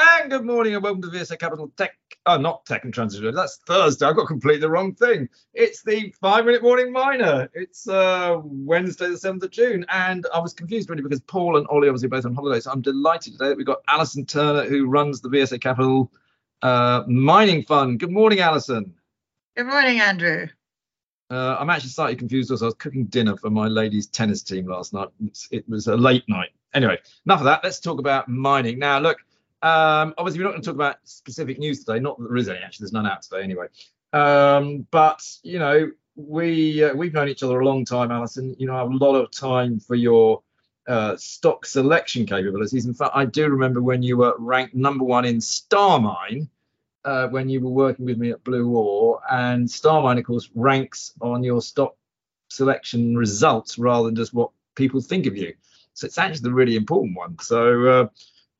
And good morning and welcome to VSA Capital Tech. Oh, not Tech and Transition. That's Thursday. I got completely the wrong thing. It's the five minute morning miner. It's uh, Wednesday, the 7th of June. And I was confused really because Paul and Ollie obviously both on holiday. So I'm delighted today that we've got Alison Turner who runs the VSA Capital uh, Mining Fund. Good morning, Alison. Good morning, Andrew. Uh, I'm actually slightly confused because I was cooking dinner for my ladies' tennis team last night. It was a late night. Anyway, enough of that. Let's talk about mining. Now, look, um, obviously, we're not going to talk about specific news today. Not that there is any, actually. There's none out today anyway. Um, but, you know, we, uh, we've known each other a long time, Alison. You know, I have a lot of time for your uh, stock selection capabilities. In fact, I do remember when you were ranked number one in Starmine uh, when you were working with me at BlueOar, and Starmine, of course, ranks on your stock selection results rather than just what people think of you. So it's actually the really important one. So uh,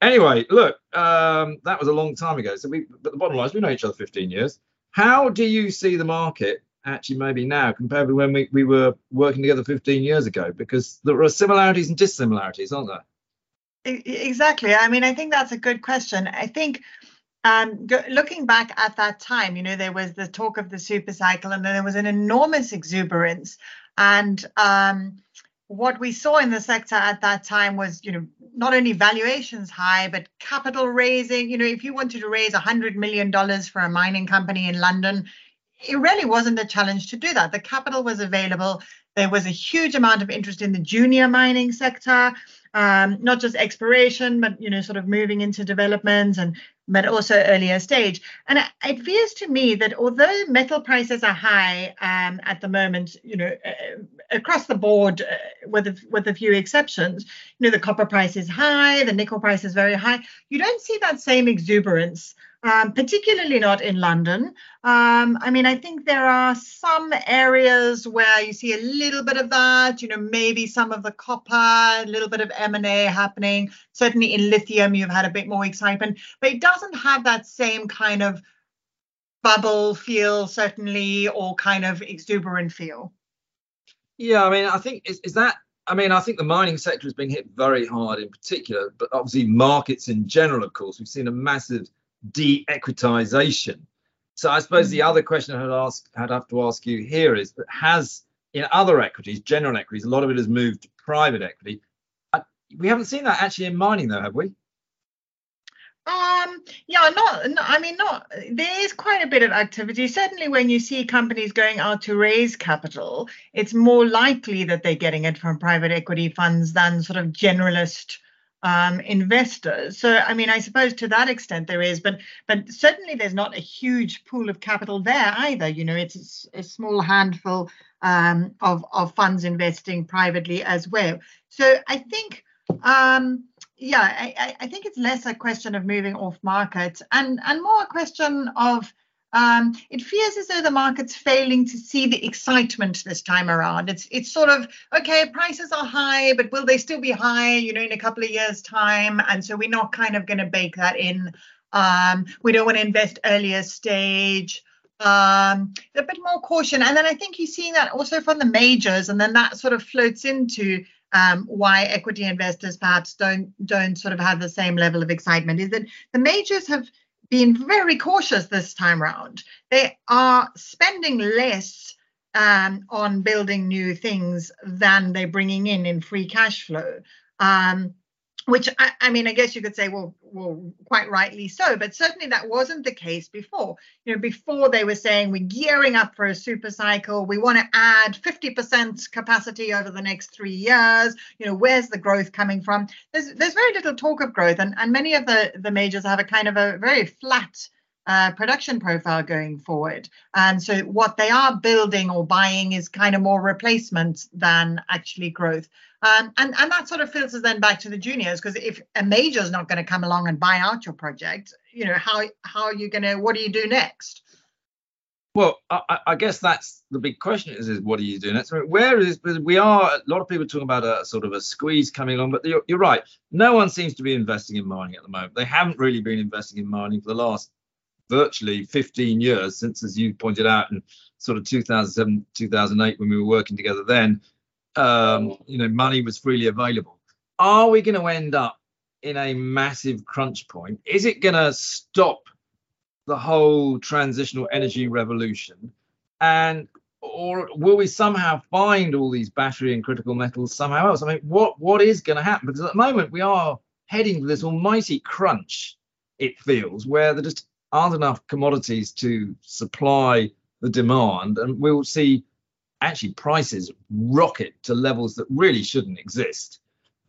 anyway, look, um, that was a long time ago. So we, but the bottom line is we know each other 15 years. How do you see the market actually maybe now compared with when we, we were working together 15 years ago? Because there are similarities and dissimilarities, aren't there? Exactly. I mean, I think that's a good question. I think um, go, looking back at that time, you know, there was the talk of the super cycle and then there was an enormous exuberance. And um, what we saw in the sector at that time was, you know, not only valuations high, but capital raising. You know, if you wanted to raise $100 million for a mining company in London, it really wasn't a challenge to do that. The capital was available. There was a huge amount of interest in the junior mining sector, um, not just exploration, but you know, sort of moving into development and but also earlier stage. And it feels to me that although metal prices are high um, at the moment, you know, uh, across the board, uh, with a, with a few exceptions, you know, the copper price is high, the nickel price is very high. You don't see that same exuberance um, particularly not in London. Um, I mean, I think there are some areas where you see a little bit of that, you know, maybe some of the copper, a little bit of M&A happening. Certainly in lithium, you've had a bit more excitement, but it doesn't have that same kind of bubble feel, certainly, or kind of exuberant feel. Yeah, I mean, I think is, is that I mean, I think the mining sector has been hit very hard in particular, but obviously markets in general, of course, we've seen a massive de-equitization. So I suppose the mm. other question I'd ask, I'd have to ask you here is that has in other equities, general equities, a lot of it has moved to private equity. We haven't seen that actually in mining though, have we? Um, yeah, not, not, I mean, not, there is quite a bit of activity. Certainly, when you see companies going out to raise capital, it's more likely that they're getting it from private equity funds than sort of generalist um, investors. So, I mean, I suppose to that extent there is, but but certainly there's not a huge pool of capital there either. You know, it's a, small handful um, of of funds investing privately as well. So, I think. Um, yeah, I, I think it's less a question of moving off market and and more a question of um, it feels as though the market's failing to see the excitement this time around. It's it's sort of okay, prices are high, but will they still be high? You know, in a couple of years' time, and so we're not kind of going to bake that in. Um, we don't want to invest earlier stage. Um, a bit more caution, and then I think you're seeing that also from the majors, and then that sort of floats into um, why equity investors perhaps don't don't sort of have the same level of excitement. Is that the majors have been very cautious this time around. They are spending less um, on building new things than they're bringing in in free cash flow. Um, which I, I, mean, I guess you could say, well, well, quite rightly so, but certainly that wasn't the case before. You know, before they were saying we're gearing up for a super cycle, we want to add 50% capacity over the next three years. You know, where's the growth coming from? There's there's very little talk of growth, and and many of the the majors have a kind of a very flat uh, production profile going forward. And so what they are building or buying is kind of more replacement than actually growth. Um, and, and that sort of filters then back to the juniors because if a major is not going to come along and buy out your project, you know, how, how are you going to, what do you do next? Well, I, I, guess that's the big question is, is what are you doing next? Where is we are a lot of people talking about a sort of a squeeze coming along, but you're, you're, right. No one seems to be investing in mining at the moment. They haven't really been investing in mining for the last virtually 15 years since, as you pointed out, in sort of 2007, 2008, when we were working together then, um, you know, money was freely available. Are we going to end up in a massive crunch point? Is it going to stop the whole transitional energy revolution? And or will we somehow find all these battery and critical metals somehow else? I mean, what what is going to happen? Because at the moment we are heading to this almighty crunch. It feels where there just aren't enough commodities to supply the demand, and we'll see actually prices rocket to levels that really shouldn't exist.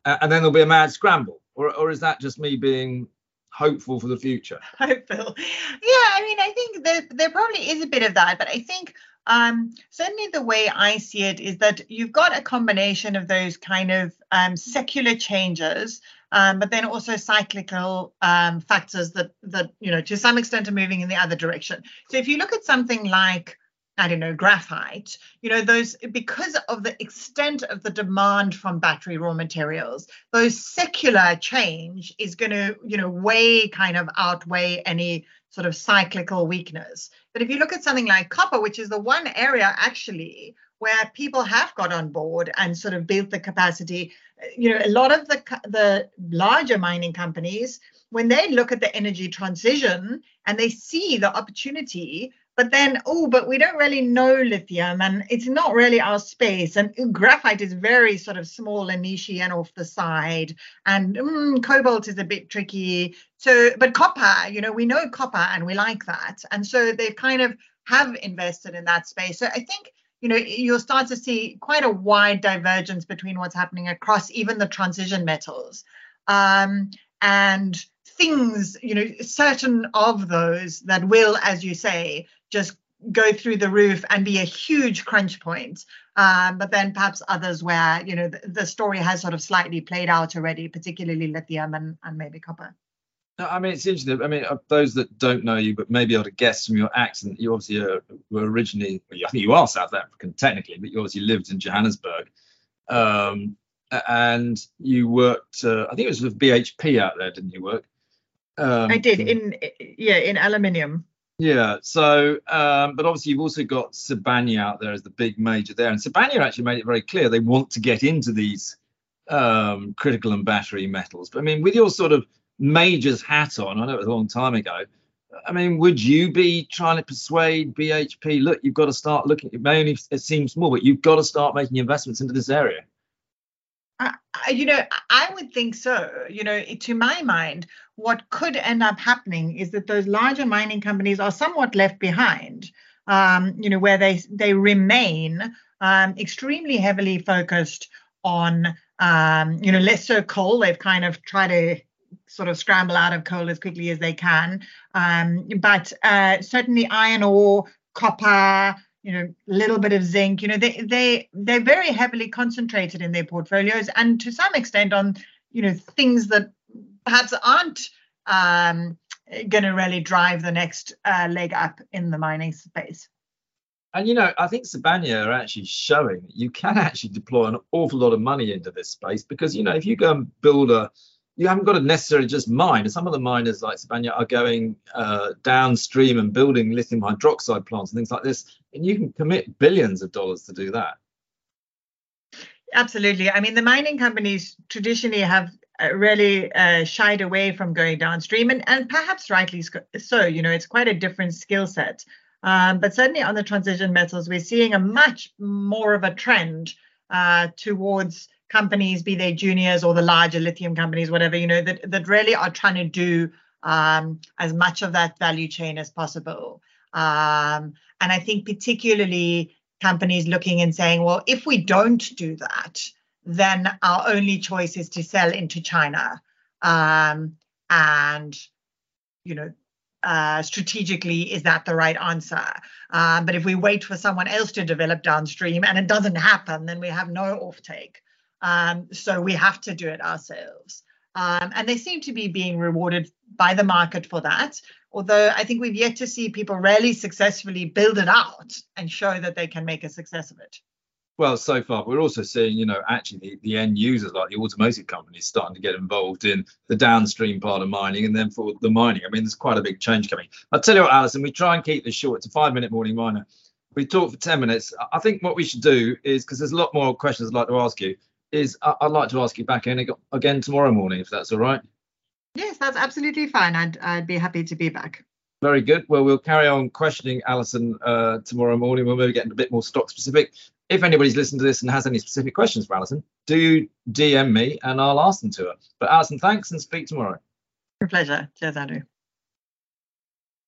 Uh, and then there'll be a mad scramble. Or, or is that just me being hopeful for the future? Hopeful. Yeah, I mean, I think there, there probably is a bit of that, but I think um, certainly the way I see it is that you've got a combination of those kind of um, secular changes um, but then also cyclical um, factors that that you know to some extent are moving in the other direction. So if you look at something like I don't know, graphite, you know, those because of the extent of the demand from battery raw materials, those secular change is going to, you know, way kind of outweigh any sort of cyclical weakness. But if you look at something like copper, which is the one area actually where people have got on board and sort of built the capacity, you know, a lot of the the larger mining companies, when they look at the energy transition and they see the opportunity, but then oh but we don't really know lithium and it's not really our space. And graphite is very sort of small and niche and off the side. And mm, cobalt is a bit tricky. So but copper you know we know copper and we like that. And so they kind of have invested in that space. So i think you know you'll start to see quite a wide divergence between what's happening across even the transition metals. Um, and things you know certain of those that will as you say just go through the roof and be a huge crunch point. Um, but then perhaps others where you know the, the, story has sort of slightly played out already, particularly lithium and, and maybe copper. No, I mean it's interesting. I mean, uh, those that don't know you, but maybe able to guess from your accent, you obviously uh, were originally, well, I think you are South African technically, but you obviously lived in Johannesburg, um, and you worked. Uh, I think it was with BHP out there, didn't you work? Um, I did in yeah in aluminium. Yeah. So, um, but obviously you've also got Sibanye out there as the big major there, and Sibanye actually made it very clear they want to get into these um, critical and battery metals. But I mean, with your sort of majors hat on, I know it was a long time ago. I mean, would you be trying to persuade BHP? Look, you've got to start looking. It may only it seems small, but you've got to start making investments into this area. I, you know, I would think so. You know, to my mind, what could end up happening is that those larger mining companies are somewhat left behind. Um, you know, where they they remain um, extremely heavily focused on, um, you know, less so coal. They've kind of tried to sort of scramble out of coal as quickly as they can. Um, but uh, certainly iron ore, copper, you know little bit of zinc you know they they they're very heavily concentrated in their portfolios and to some extent on you know things that perhaps aren't um, going to really drive the next uh, leg up in the mining space. And you know i think Sibanye are actually showing you can actually deploy an awful lot of money into this space because you know if you go and build a you haven't got to necessarily just mine. Some of the miners like Sibanye are going uh, downstream and building lithium hydroxide plants and things like this, and you can commit billions of dollars to do that. Absolutely. I mean, the mining companies traditionally have uh, really uh, shied away from going downstream, and, and perhaps rightly so. You know, it's quite a different skill set. Um, but certainly on the transition metals, we're seeing a much more of a trend uh, towards companies, be they juniors or the larger lithium companies, whatever, you know, that, that really are trying to do um, as much of that value chain as possible. Um, and I think particularly companies looking and saying, well, if we don't do that, then our only choice is to sell into China. Um, and, you know, uh, strategically, is that the right answer? Um, but if we wait for someone else to develop downstream and it doesn't happen, then we have no offtake. Um, so we have to do it ourselves. Um, and they seem to be being rewarded by the market for that. Although I think we've yet to see people really successfully build it out and show that they can make a success of it. Well, so far, we're also seeing, you know, actually the, the end users, like the automotive companies, starting to get involved in the downstream part of mining and then for the mining. I mean, there's quite a big change coming. I'll tell you what, Alison, we try and keep this short. It's a five minute morning miner. We talk for 10 minutes. I think what we should do is, because there's a lot more questions I'd like to ask you, is I'd like to ask you back in again tomorrow morning, if that's all right. Yes, that's absolutely fine. I'd, I'd be happy to be back. Very good. Well, we'll carry on questioning Alison uh, tomorrow morning. We'll maybe get a bit more stock specific. If anybody's listened to this and has any specific questions for Alison, do DM me and I'll ask them to her. But Alison, thanks and speak tomorrow. A pleasure. Cheers, Andrew.